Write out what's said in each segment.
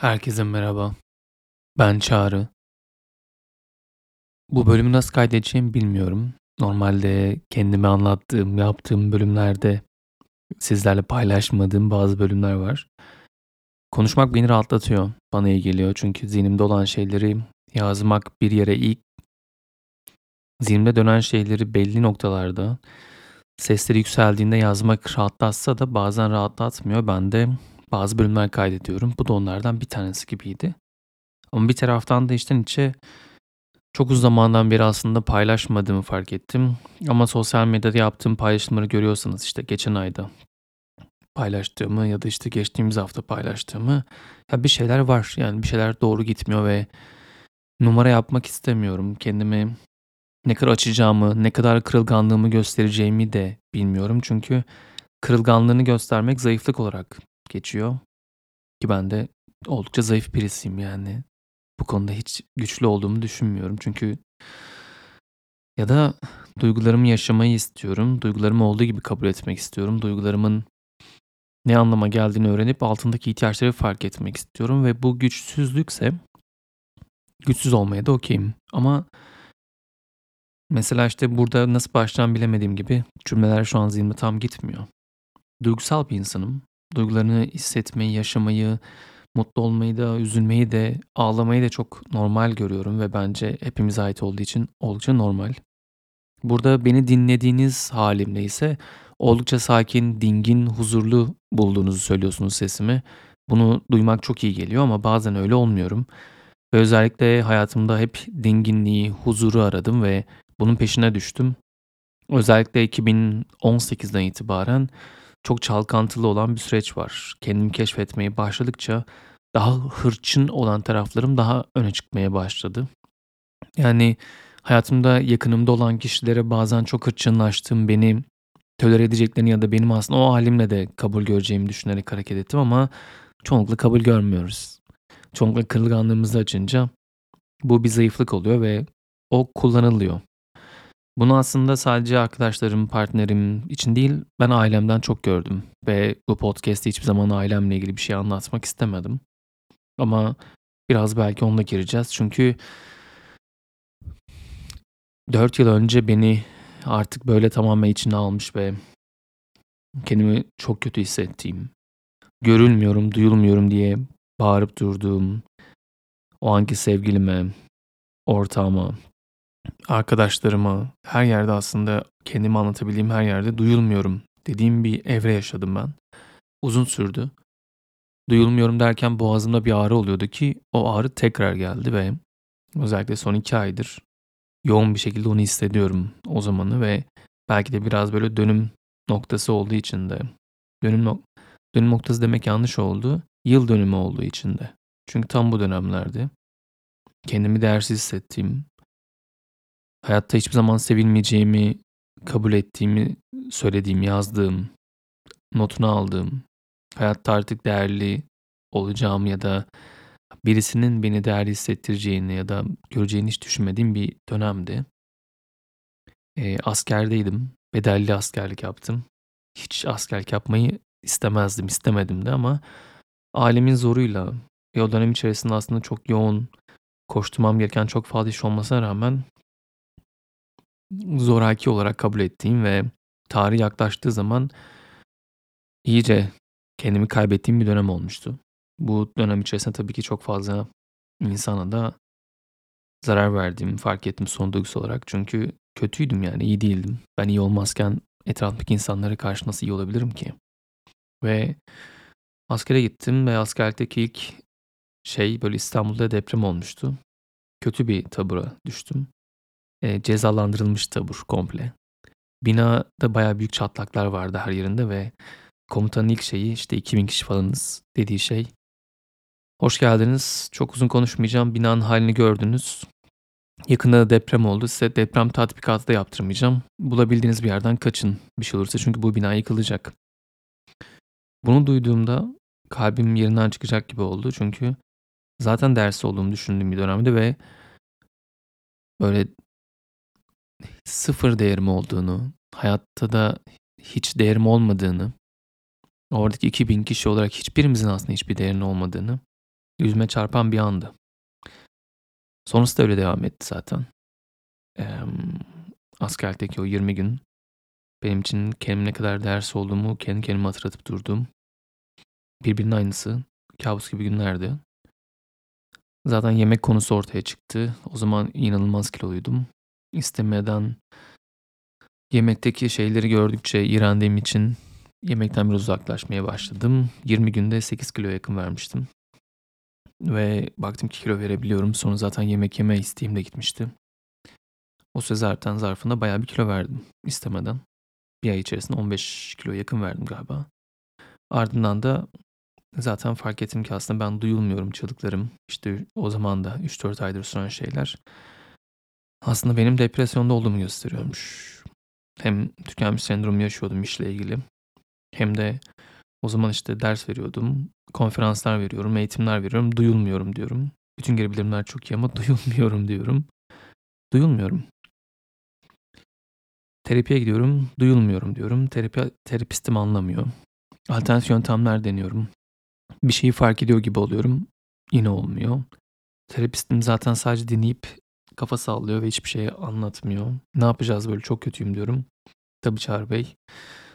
Herkese merhaba. Ben Çağrı. Bu bölümü nasıl kaydedeceğimi bilmiyorum. Normalde kendimi anlattığım, yaptığım bölümlerde sizlerle paylaşmadığım bazı bölümler var. Konuşmak beni rahatlatıyor, bana iyi geliyor. Çünkü zihnimde olan şeyleri yazmak bir yere ilk zihnimde dönen şeyleri belli noktalarda sesleri yükseldiğinde yazmak rahatlatsa da bazen rahatlatmıyor. Ben de bazı bölümler kaydediyorum. Bu da onlardan bir tanesi gibiydi. Ama bir taraftan da içten içe çok uzun zamandan beri aslında paylaşmadığımı fark ettim. Ama sosyal medyada yaptığım paylaşımları görüyorsanız işte geçen ayda paylaştığımı ya da işte geçtiğimiz hafta paylaştığımı ya bir şeyler var. Yani bir şeyler doğru gitmiyor ve numara yapmak istemiyorum. Kendimi ne kadar açacağımı, ne kadar kırılganlığımı göstereceğimi de bilmiyorum. Çünkü kırılganlığını göstermek zayıflık olarak geçiyor. Ki ben de oldukça zayıf birisiyim yani. Bu konuda hiç güçlü olduğumu düşünmüyorum. Çünkü ya da duygularımı yaşamayı istiyorum. Duygularımı olduğu gibi kabul etmek istiyorum. Duygularımın ne anlama geldiğini öğrenip altındaki ihtiyaçları fark etmek istiyorum. Ve bu güçsüzlükse güçsüz olmaya da okeyim. Ama mesela işte burada nasıl başlayacağımı bilemediğim gibi cümleler şu an zihnime tam gitmiyor. Duygusal bir insanım. Duygularını hissetmeyi, yaşamayı, mutlu olmayı da, üzülmeyi de, ağlamayı da çok normal görüyorum ve bence hepimize ait olduğu için oldukça normal. Burada beni dinlediğiniz halimde ise oldukça sakin, dingin, huzurlu bulduğunuzu söylüyorsunuz sesimi. Bunu duymak çok iyi geliyor ama bazen öyle olmuyorum. Ve özellikle hayatımda hep dinginliği, huzuru aradım ve bunun peşine düştüm. Özellikle 2018'den itibaren çok çalkantılı olan bir süreç var. Kendimi keşfetmeye başladıkça daha hırçın olan taraflarım daha öne çıkmaya başladı. Yani hayatımda yakınımda olan kişilere bazen çok hırçınlaştım, beni tolere edeceklerini ya da benim aslında o halimle de kabul göreceğimi düşünerek hareket ettim ama çoğunlukla kabul görmüyoruz. Çoğunlukla kırılganlığımızı açınca bu bir zayıflık oluyor ve o kullanılıyor. Bunu aslında sadece arkadaşlarım, partnerim için değil, ben ailemden çok gördüm. Ve bu podcast'te hiçbir zaman ailemle ilgili bir şey anlatmak istemedim. Ama biraz belki onunla gireceğiz. Çünkü 4 yıl önce beni artık böyle tamamen içine almış ve kendimi çok kötü hissettiğim, görülmüyorum, duyulmuyorum diye bağırıp durduğum, o anki sevgilime, ortağıma, arkadaşlarıma, her yerde aslında kendimi anlatabildiğim her yerde duyulmuyorum dediğim bir evre yaşadım ben. Uzun sürdü. Duyulmuyorum derken boğazımda bir ağrı oluyordu ki o ağrı tekrar geldi ve özellikle son iki aydır yoğun bir şekilde onu hissediyorum o zamanı ve belki de biraz böyle dönüm noktası olduğu için de dönüm, no dönüm noktası demek yanlış oldu. Yıl dönümü olduğu için de. Çünkü tam bu dönemlerde kendimi değersiz hissettiğim, hayatta hiçbir zaman sevilmeyeceğimi kabul ettiğimi söylediğim, yazdığım, notunu aldığım, hayatta artık değerli olacağım ya da birisinin beni değerli hissettireceğini ya da göreceğini hiç düşünmediğim bir dönemdi. E, askerdeydim. Bedelli askerlik yaptım. Hiç askerlik yapmayı istemezdim, istemedim de ama ailemin zoruyla ve o dönem içerisinde aslında çok yoğun koşturmam gereken çok fazla iş olmasına rağmen zoraki olarak kabul ettiğim ve tarih yaklaştığı zaman iyice kendimi kaybettiğim bir dönem olmuştu. Bu dönem içerisinde tabii ki çok fazla insana da zarar verdiğimi fark ettim son duygusal olarak. Çünkü kötüydüm yani iyi değildim. Ben iyi olmazken etrafındaki insanlara karşı nasıl iyi olabilirim ki? Ve askere gittim ve askerlikteki ilk şey böyle İstanbul'da deprem olmuştu. Kötü bir tabura düştüm. E, cezalandırılmış tabur komple. Binada bayağı büyük çatlaklar vardı her yerinde ve komutanın ilk şeyi işte 2000 kişi falanız dediği şey. Hoş geldiniz. Çok uzun konuşmayacağım. Binanın halini gördünüz. Yakında da deprem oldu. Size deprem tatbikatı da yaptırmayacağım. Bulabildiğiniz bir yerden kaçın bir şey olursa çünkü bu bina yıkılacak. Bunu duyduğumda kalbim yerinden çıkacak gibi oldu. Çünkü zaten dersi olduğumu düşündüğüm bir dönemde ve böyle sıfır değerim olduğunu, hayatta da hiç değerim olmadığını, oradaki 2000 kişi olarak hiçbirimizin aslında hiçbir değerinin olmadığını yüzüme çarpan bir andı. Sonrası da öyle devam etti zaten. Eee askerlikteki o 20 gün benim için kendime ne kadar değersiz olduğumu kendi kendime hatırlatıp durdum. Birbirinin aynısı. Kabus gibi günlerdi. Zaten yemek konusu ortaya çıktı. O zaman inanılmaz kiloluydum. İstemeden yemekteki şeyleri gördükçe iğrendiğim için yemekten biraz uzaklaşmaya başladım. 20 günde 8 kilo yakın vermiştim. Ve baktım ki kilo verebiliyorum. Sonra zaten yemek yeme isteğim de gitmişti. O süre zaten zarfında bayağı bir kilo verdim istemeden. Bir ay içerisinde 15 kilo yakın verdim galiba. Ardından da zaten fark ettim ki aslında ben duyulmuyorum çığlıklarım. İşte o zaman da 3-4 aydır süren şeyler. Aslında benim depresyonda olduğumu gösteriyormuş. Hem tükenmiş sendromu yaşıyordum işle ilgili. Hem de o zaman işte ders veriyordum. Konferanslar veriyorum, eğitimler veriyorum. Duyulmuyorum diyorum. Bütün geri bildirimler çok iyi ama duyulmuyorum diyorum. Duyulmuyorum. Terapiye gidiyorum, duyulmuyorum diyorum. Terapi, terapistim anlamıyor. Alternatif yöntemler deniyorum. Bir şeyi fark ediyor gibi oluyorum. Yine olmuyor. Terapistim zaten sadece dinleyip kafa sallıyor ve hiçbir şey anlatmıyor. Ne yapacağız böyle çok kötüyüm diyorum. Tabii Çağrı Bey.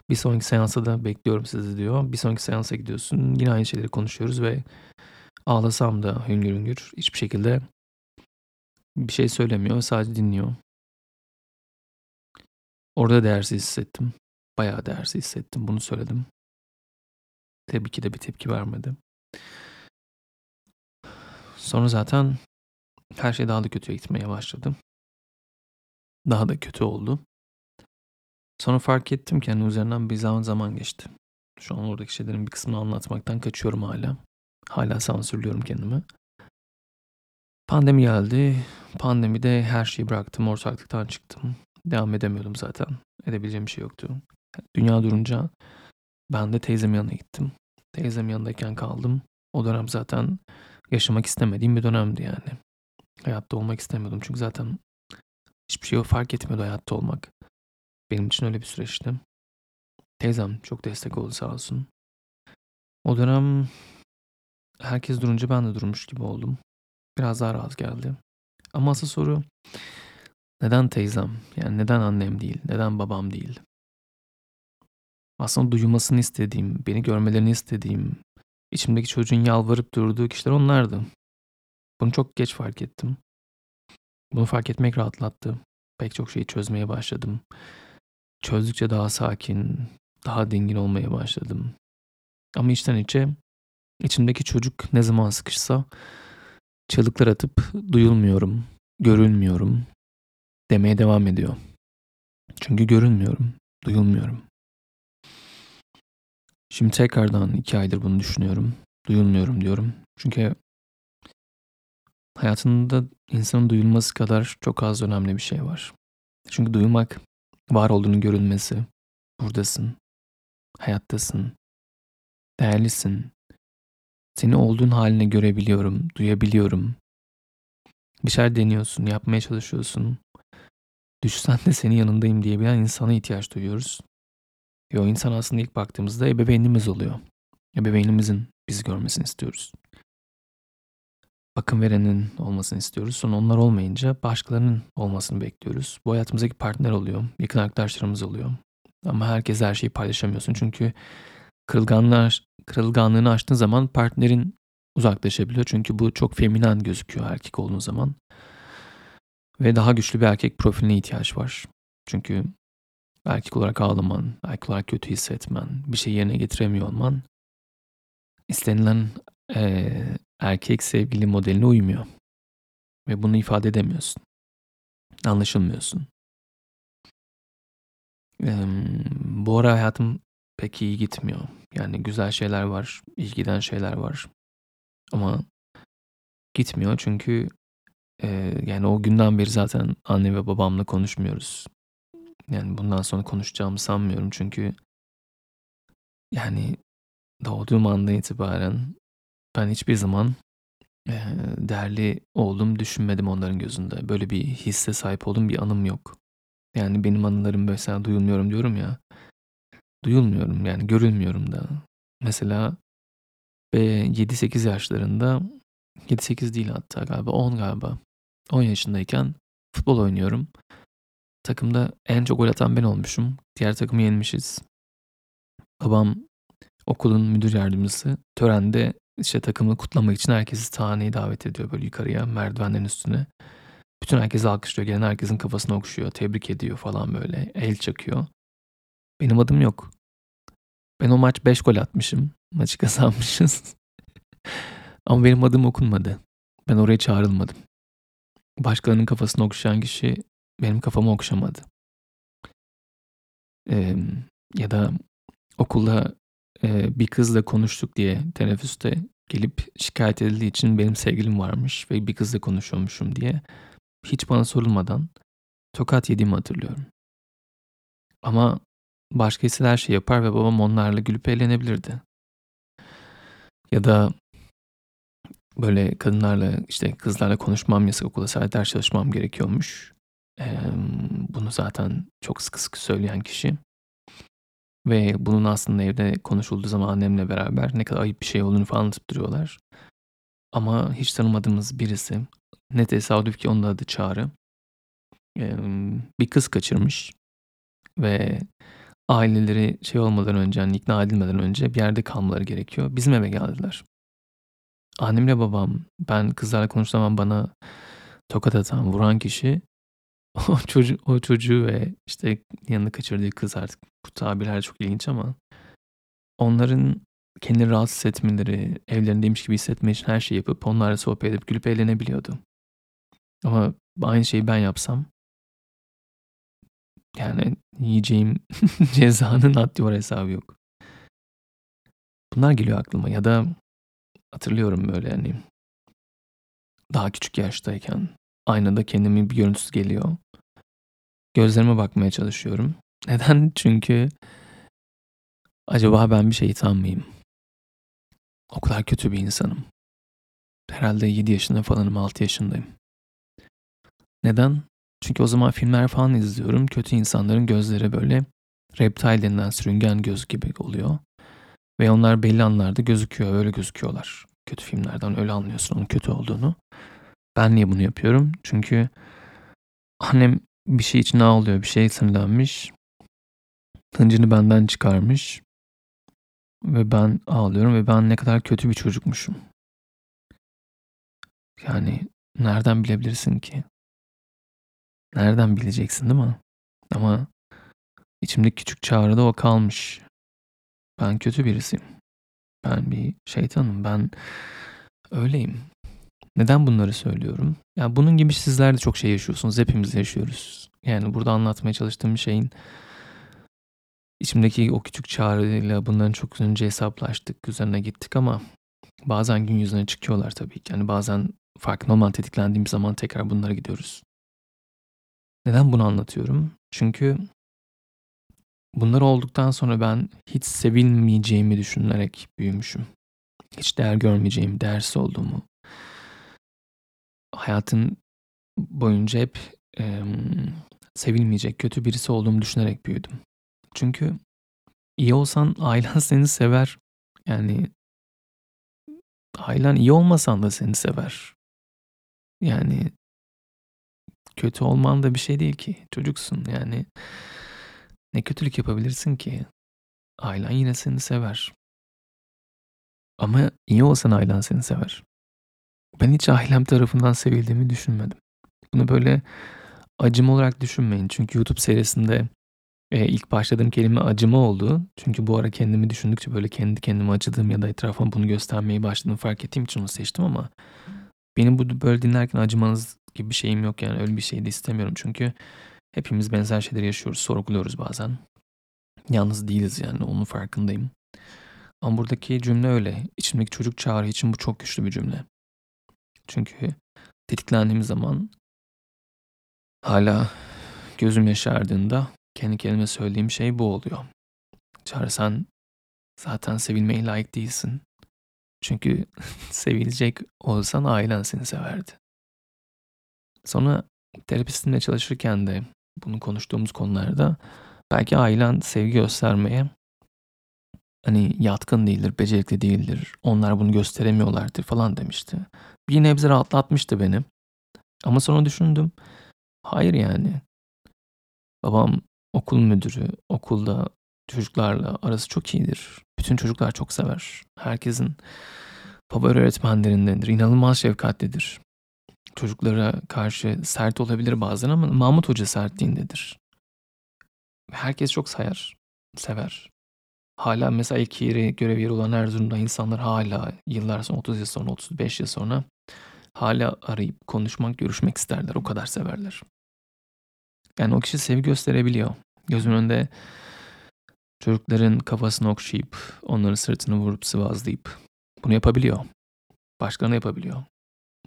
Bir sonraki seansa da bekliyorum sizi diyor. Bir sonraki seansa gidiyorsun. Yine aynı şeyleri konuşuyoruz ve ağlasam da hüngür hüngür hiçbir şekilde bir şey söylemiyor. Sadece dinliyor. Orada değersiz hissettim. Bayağı değersiz hissettim. Bunu söyledim. Tabii ki de bir tepki vermedi. Sonra zaten her şey daha da kötüye gitmeye başladı. Daha da kötü oldu. Sonra fark ettim ki hani üzerinden bir zaman zaman geçti. Şu an oradaki şeylerin bir kısmını anlatmaktan kaçıyorum hala. Hala sansürlüyorum kendimi. Pandemi geldi. Pandemide her şeyi bıraktım. Ortaklıktan çıktım. Devam edemiyordum zaten. Edebileceğim bir şey yoktu. Dünya durunca ben de teyzemin yanına gittim. Teyzemin yanındayken kaldım. O dönem zaten yaşamak istemediğim bir dönemdi yani. Hayatta olmak istemiyordum çünkü zaten hiçbir şey fark etmiyordu hayatta olmak. Benim için öyle bir süreçti. Teyzem çok destek oldu sağ olsun. O dönem herkes durunca ben de durmuş gibi oldum. Biraz daha rahat geldi. Ama asıl soru neden teyzem? Yani neden annem değil? Neden babam değil? Aslında duyulmasını istediğim, beni görmelerini istediğim, içimdeki çocuğun yalvarıp durduğu kişiler onlardı. Bunu çok geç fark ettim. Bunu fark etmek rahatlattı. Pek çok şeyi çözmeye başladım. Çözdükçe daha sakin, daha dingin olmaya başladım. Ama içten içe içimdeki çocuk ne zaman sıkışsa çığlıklar atıp duyulmuyorum, görülmüyorum demeye devam ediyor. Çünkü görünmüyorum, duyulmuyorum. Şimdi tekrardan iki aydır bunu düşünüyorum. Duyulmuyorum diyorum. Çünkü hayatında insanın duyulması kadar çok az önemli bir şey var. Çünkü duyulmak var olduğunu görülmesi. Buradasın. Hayattasın. Değerlisin. Seni olduğun haline görebiliyorum, duyabiliyorum. Bir şeyler deniyorsun, yapmaya çalışıyorsun. Düşsen de senin yanındayım diyebilen insana ihtiyaç duyuyoruz. Ve o insan aslında ilk baktığımızda ebeveynimiz oluyor. Ebeveynimizin bizi görmesini istiyoruz. Bakım verenin olmasını istiyoruz. Sonra onlar olmayınca başkalarının olmasını bekliyoruz. Bu hayatımızdaki partner oluyor. Yakın arkadaşlarımız oluyor. Ama herkes her şeyi paylaşamıyorsun. Çünkü kırılganlar, kırılganlığını aştığın zaman partnerin uzaklaşabiliyor. Çünkü bu çok feminen gözüküyor erkek olduğun zaman. Ve daha güçlü bir erkek profiline ihtiyaç var. Çünkü erkek olarak ağlaman, erkek olarak kötü hissetmen, bir şey yerine getiremiyor olman istenilen e, erkek sevgili modeline uymuyor. Ve bunu ifade edemiyorsun. Anlaşılmıyorsun. E, bu ara hayatım pek iyi gitmiyor. Yani güzel şeyler var, iyi giden şeyler var. Ama gitmiyor çünkü e, yani o günden beri zaten anne ve babamla konuşmuyoruz. Yani bundan sonra konuşacağımı sanmıyorum çünkü yani doğduğum andan itibaren ben hiçbir zaman e, değerli olduğumu düşünmedim onların gözünde. Böyle bir hisse sahip olduğum bir anım yok. Yani benim anılarım mesela duyulmuyorum diyorum ya. Duyulmuyorum yani görülmüyorum da. Mesela 7-8 yaşlarında 7-8 değil hatta galiba 10 galiba. 10 yaşındayken futbol oynuyorum. Takımda en çok gol atan ben olmuşum. Diğer takımı yenmişiz. Babam okulun müdür yardımcısı. Törende işte takımı kutlamak için herkesi sahneye davet ediyor böyle yukarıya merdivenlerin üstüne. Bütün herkes alkışlıyor. Gelen herkesin kafasına okşuyor. Tebrik ediyor falan böyle. El çakıyor. Benim adım yok. Ben o maç 5 gol atmışım. Maçı kazanmışız. Ama benim adım okunmadı. Ben oraya çağrılmadım. Başkalarının kafasını okşayan kişi benim kafamı okşamadı. Ee, ya da okulda e, bir kızla konuştuk diye teneffüste gelip şikayet edildiği için benim sevgilim varmış ve bir kızla konuşuyormuşum diye hiç bana sorulmadan tokat yediğimi hatırlıyorum. Ama başkası her şey yapar ve babam onlarla gülüp eğlenebilirdi. Ya da böyle kadınlarla işte kızlarla konuşmam yasak okula sadece ders çalışmam gerekiyormuş. Ee, bunu zaten çok sıkı sıkı söyleyen kişi. Ve bunun aslında evde konuşulduğu zaman annemle beraber ne kadar ayıp bir şey olduğunu falan anlatıp duruyorlar. Ama hiç tanımadığımız birisi, ne tesadüf ki onun adı Çağrı, bir kız kaçırmış. Ve aileleri şey olmadan önce, yani ikna edilmeden önce bir yerde kalmaları gerekiyor. Bizim eve geldiler. Annemle babam, ben kızlarla konuştuğum bana tokat atan, vuran kişi o, çocuğu, o çocuğu ve işte yanını kaçırdığı kız artık bu tabirler çok ilginç ama onların kendini rahatsız etmeleri, evlerindeymiş gibi hissetme için her şeyi yapıp onlarla sohbet edip gülüp eğlenebiliyordu. Ama aynı şeyi ben yapsam yani yiyeceğim cezanın haddi var hesabı yok. Bunlar geliyor aklıma ya da hatırlıyorum böyle hani daha küçük yaştayken aynada kendimin bir görüntüsü geliyor. Gözlerime bakmaya çalışıyorum. Neden? Çünkü acaba ben bir şeytan mıyım? O kadar kötü bir insanım. Herhalde 7 yaşında falanım, 6 yaşındayım. Neden? Çünkü o zaman filmler falan izliyorum. Kötü insanların gözleri böyle reptile denilen sürüngen göz gibi oluyor. Ve onlar belli anlarda gözüküyor, öyle gözüküyorlar. Kötü filmlerden öyle anlıyorsun onun kötü olduğunu. Ben niye bunu yapıyorum? Çünkü annem bir şey için ağlıyor, bir şey sinirlenmiş. Hıncını benden çıkarmış. Ve ben ağlıyorum ve ben ne kadar kötü bir çocukmuşum. Yani nereden bilebilirsin ki? Nereden bileceksin değil mi? Ama içimdeki küçük çağrıda o kalmış. Ben kötü birisiyim. Ben bir şeytanım. Ben öyleyim. Neden bunları söylüyorum? Ya bunun gibi sizler de çok şey yaşıyorsunuz. Hepimiz yaşıyoruz. Yani burada anlatmaya çalıştığım şeyin içimdeki o küçük çağrıyla bunların çok önce hesaplaştık, üzerine gittik ama bazen gün yüzüne çıkıyorlar tabii ki. Yani bazen farkında olmadan tetiklendiğim zaman tekrar bunlara gidiyoruz. Neden bunu anlatıyorum? Çünkü bunlar olduktan sonra ben hiç sevilmeyeceğimi düşünerek büyümüşüm. Hiç değer görmeyeceğim, değersiz olduğumu, hayatın boyunca hep e, sevilmeyecek, kötü birisi olduğumu düşünerek büyüdüm. Çünkü iyi olsan ailen seni sever. Yani ailen iyi olmasan da seni sever. Yani kötü olman da bir şey değil ki. Çocuksun yani. Ne kötülük yapabilirsin ki? Ailen yine seni sever. Ama iyi olsan ailen seni sever. Ben hiç ailem tarafından sevildiğimi düşünmedim. Bunu böyle acıma olarak düşünmeyin. Çünkü YouTube serisinde e, ilk başladığım kelime acıma oldu. Çünkü bu ara kendimi düşündükçe böyle kendi kendime acıdığım ya da etrafıma bunu göstermeyi başladığımı fark ettiğim için onu seçtim ama benim bu böyle dinlerken acımanız gibi bir şeyim yok yani öyle bir şey de istemiyorum. Çünkü hepimiz benzer şeyleri yaşıyoruz, sorguluyoruz bazen. Yalnız değiliz yani onun farkındayım. Ama buradaki cümle öyle. İçimdeki çocuk çağrı için bu çok güçlü bir cümle. Çünkü tetiklendiğim zaman hala gözüm yaşardığında kendi kendime söylediğim şey bu oluyor. Çağrı sen zaten sevilmeye layık değilsin. Çünkü sevilecek olsan ailen seni severdi. Sonra terapistimle çalışırken de bunu konuştuğumuz konularda belki ailen sevgi göstermeye hani yatkın değildir, becerikli değildir. Onlar bunu gösteremiyorlardır falan demişti. Bir nebze rahatlatmıştı beni. Ama sonra düşündüm. Hayır yani. Babam okul müdürü, okulda çocuklarla arası çok iyidir. Bütün çocuklar çok sever. Herkesin favori öğretmenlerindendir. İnanılmaz şefkatlidir. Çocuklara karşı sert olabilir bazen ama Mahmut Hoca sertliğindedir. Herkes çok sayar, sever. Hala mesela ilk yeri, görev yeri olan Erzurum'da insanlar hala yıllar sonra, 30 yıl sonra, 35 yıl sonra hala arayıp konuşmak, görüşmek isterler. O kadar severler. Yani o kişi sevgi gösterebiliyor. Gözün önünde çocukların kafasını okşayıp, onların sırtını vurup sıvazlayıp bunu yapabiliyor. Başkalarına yapabiliyor.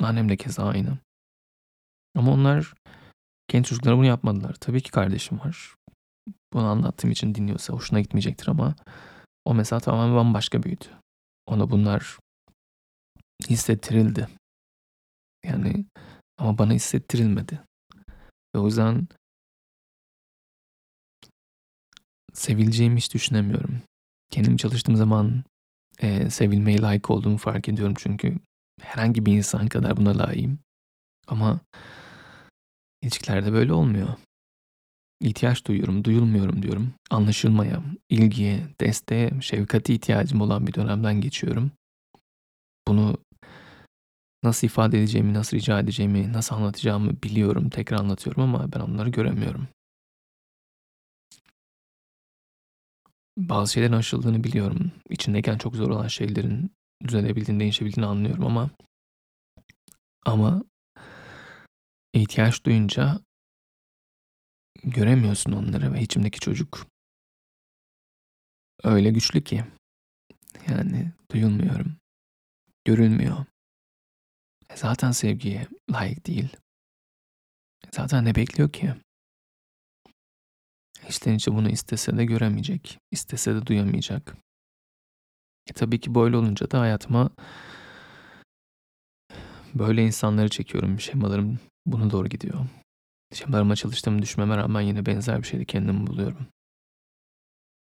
Annem de keza aynı. Ama onlar kendi çocuklara bunu yapmadılar. Tabii ki kardeşim var. Bunu anlattığım için dinliyorsa hoşuna gitmeyecektir ama o mesela tamamen bambaşka büyüdü. Ona bunlar hissettirildi. Yani ama bana hissettirilmedi. Ve o yüzden sevileceğimi hiç düşünemiyorum. Kendim çalıştığım zaman e, sevilmeye layık olduğumu fark ediyorum çünkü herhangi bir insan kadar buna layığım. Ama ilişkilerde böyle olmuyor. İhtiyaç duyuyorum, duyulmuyorum diyorum. Anlaşılmaya, ilgiye, desteğe, şefkate ihtiyacım olan bir dönemden geçiyorum. Bunu nasıl ifade edeceğimi, nasıl rica edeceğimi, nasıl anlatacağımı biliyorum, tekrar anlatıyorum ama ben onları göremiyorum. Bazı şeylerin aşıldığını biliyorum. İçindeyken çok zor olan şeylerin düzelebildiğini, değişebildiğini anlıyorum ama ama ihtiyaç duyunca göremiyorsun onları ve içimdeki çocuk öyle güçlü ki yani duyulmuyorum, görülmüyor. Zaten sevgiye layık değil. Zaten ne bekliyor ki? İçten içe bunu istese de göremeyecek, istese de duyamayacak. E tabii ki böyle olunca da hayatıma böyle insanları çekiyorum. Şemalarım buna doğru gidiyor. Şemalarıma çalıştığımı düşmeme rağmen yine benzer bir şeyde kendimi buluyorum.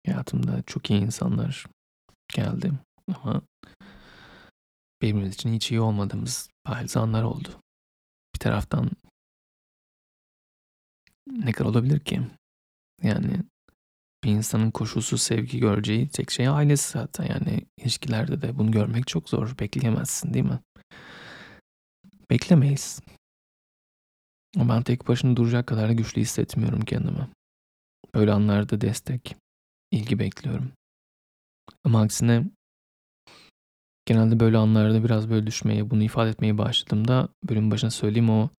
Hayatımda çok iyi insanlar geldi ama birbirimiz için hiç iyi olmadığımız bazı anlar oldu. Bir taraftan ne kadar olabilir ki? Yani bir insanın koşulsuz sevgi göreceği tek şey ailesi zaten. Yani ilişkilerde de bunu görmek çok zor. Bekleyemezsin değil mi? Beklemeyiz. Ama ben tek başına duracak kadar da güçlü hissetmiyorum kendimi. Öyle anlarda destek, ilgi bekliyorum. Ama aksine genelde böyle anlarda biraz böyle düşmeye, bunu ifade etmeye başladığımda bölüm başına söyleyeyim o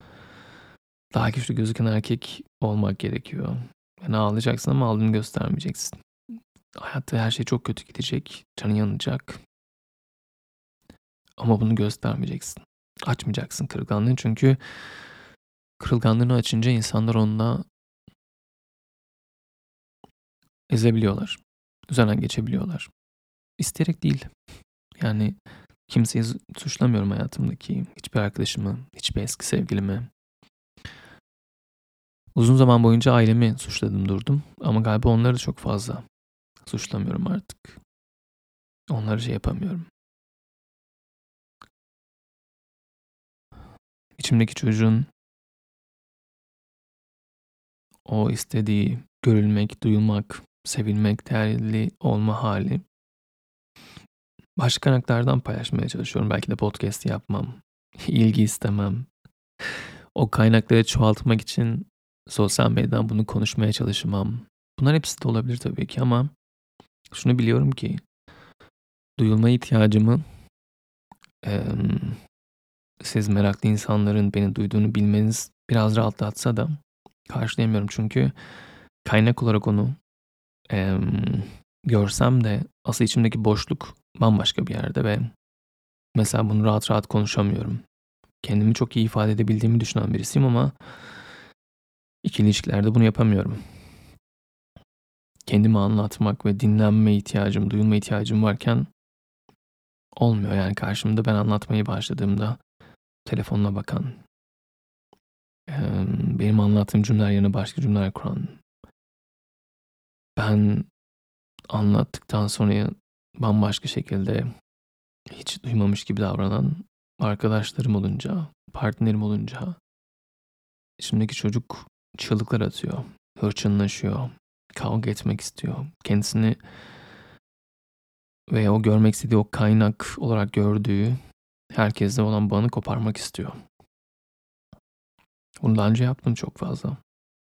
daha güçlü gözüken erkek olmak gerekiyor. Yani ağlayacaksın ama ağladığını göstermeyeceksin. Hayatta her şey çok kötü gidecek. Canın yanacak. Ama bunu göstermeyeceksin. Açmayacaksın kırılganlığını çünkü kırılganlığını açınca insanlar onunla ezebiliyorlar. Üzerinden geçebiliyorlar. İsteyerek değil. Yani kimseyi suçlamıyorum hayatımdaki. Hiçbir arkadaşımı, hiçbir eski sevgilimi, Uzun zaman boyunca ailemi suçladım durdum ama galiba onları da çok fazla suçlamıyorum artık. Onları şey yapamıyorum. İçimdeki çocuğun o istediği görülmek, duyulmak, sevilmek, değerli olma hali başka kaynaklardan paylaşmaya çalışıyorum. Belki de podcast yapmam, ilgi istemem. O kaynakları çoğaltmak için sosyal medyadan bunu konuşmaya çalışmam. Bunlar hepsi de olabilir tabii ki ama şunu biliyorum ki duyulma ihtiyacımı e, siz meraklı insanların beni duyduğunu bilmeniz biraz rahatlatsa da karşılayamıyorum çünkü kaynak olarak onu e, görsem de asıl içimdeki boşluk bambaşka bir yerde ve mesela bunu rahat rahat konuşamıyorum. Kendimi çok iyi ifade edebildiğimi düşünen birisiyim ama İkili ilişkilerde bunu yapamıyorum. Kendimi anlatmak ve dinlenme ihtiyacım, duyulma ihtiyacım varken olmuyor. Yani karşımda ben anlatmayı başladığımda telefonuna bakan, benim anlattığım cümleler yerine başka cümleler kuran, ben anlattıktan sonra bambaşka şekilde hiç duymamış gibi davranan arkadaşlarım olunca, partnerim olunca şimdiki çocuk çığlıklar atıyor, hırçınlaşıyor, kavga etmek istiyor. Kendisini ve o görmek istediği o kaynak olarak gördüğü herkesle olan bağını koparmak istiyor. Bunu daha önce yaptım çok fazla.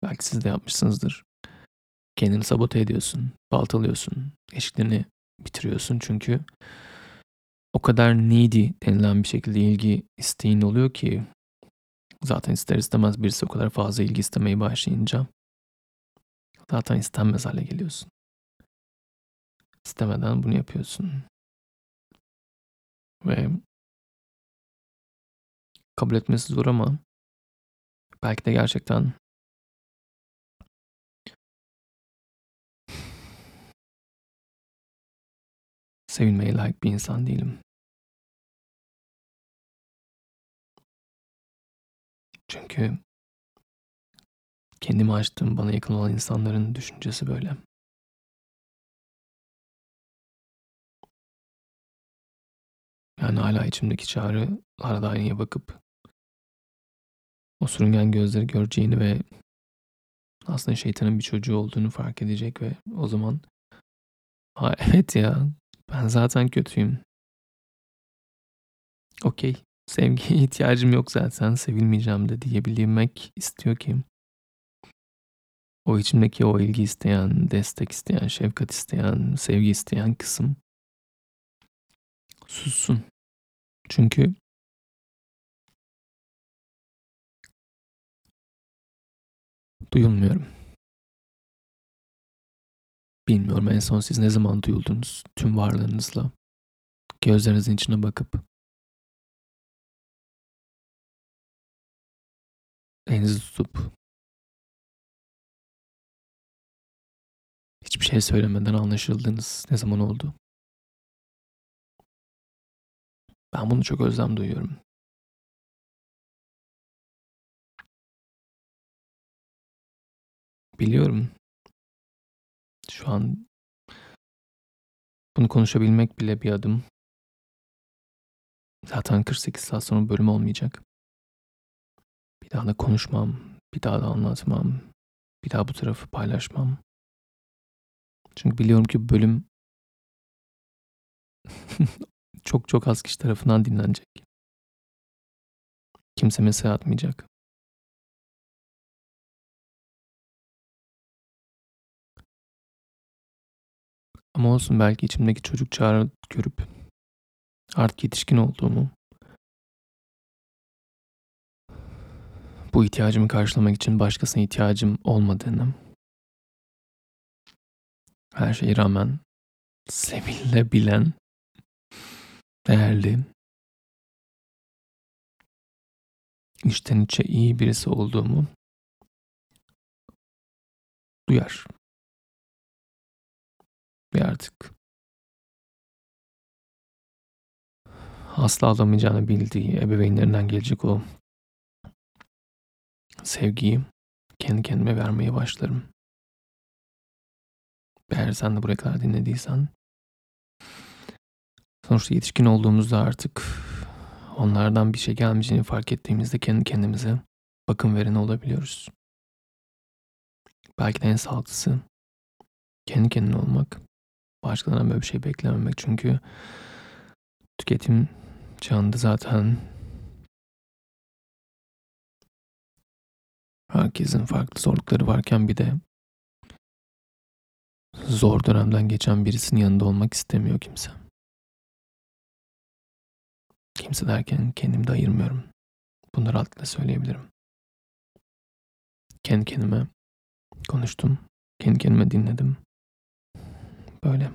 Belki siz de yapmışsınızdır. Kendini sabote ediyorsun, baltalıyorsun, ilişkilerini bitiriyorsun çünkü o kadar needy denilen bir şekilde ilgi isteğin oluyor ki zaten ister istemez birisi o kadar fazla ilgi istemeye başlayınca zaten istenmez hale geliyorsun. İstemeden bunu yapıyorsun. Ve kabul etmesi zor ama belki de gerçekten sevilmeye layık bir insan değilim. Çünkü kendimi açtığım bana yakın olan insanların düşüncesi böyle. Yani hala içimdeki çağrı arada aynaya bakıp o sürüngen gözleri göreceğini ve aslında şeytanın bir çocuğu olduğunu fark edecek ve o zaman ha evet ya ben zaten kötüyüm. Okey. Sevgiye ihtiyacım yok zaten. Sevilmeyeceğim de diyebilmek istiyor ki o içimdeki o ilgi isteyen, destek isteyen, şefkat isteyen, sevgi isteyen kısım sussun. Çünkü duyulmuyorum. Bilmiyorum en son siz ne zaman duyuldunuz tüm varlığınızla. Gözlerinizin içine bakıp elinizi tutup hiçbir şey söylemeden anlaşıldığınız ne zaman oldu? Ben bunu çok özlem duyuyorum. Biliyorum. Şu an bunu konuşabilmek bile bir adım. Zaten 48 saat sonra bölüm olmayacak. Bir daha da konuşmam, bir daha da anlatmam, bir daha bu tarafı paylaşmam. Çünkü biliyorum ki bölüm çok çok az kişi tarafından dinlenecek. Kimse mesaj atmayacak. Ama olsun belki içimdeki çocuk çağrı görüp artık yetişkin olduğumu, bu ihtiyacımı karşılamak için başkasına ihtiyacım olmadığını, her şeye rağmen sevilebilen, değerli, içten içe iyi birisi olduğumu duyar. Ve artık asla alamayacağını bildiği ebeveynlerinden gelecek o sevgiyi kendi kendime vermeye başlarım. Eğer sen de buraya kadar dinlediysen sonuçta yetişkin olduğumuzda artık onlardan bir şey gelmeyeceğini fark ettiğimizde kendi kendimize bakım vereni olabiliyoruz. Belki de en sağlıklısı kendi kendine olmak. Başkalarından böyle bir şey beklememek. Çünkü tüketim çağında zaten herkesin farklı zorlukları varken bir de zor dönemden geçen birisinin yanında olmak istemiyor kimse. Kimse derken kendimi de ayırmıyorum. Bunları rahatlıkla söyleyebilirim. Kendi kendime konuştum. Kendi kendime dinledim. Böyle.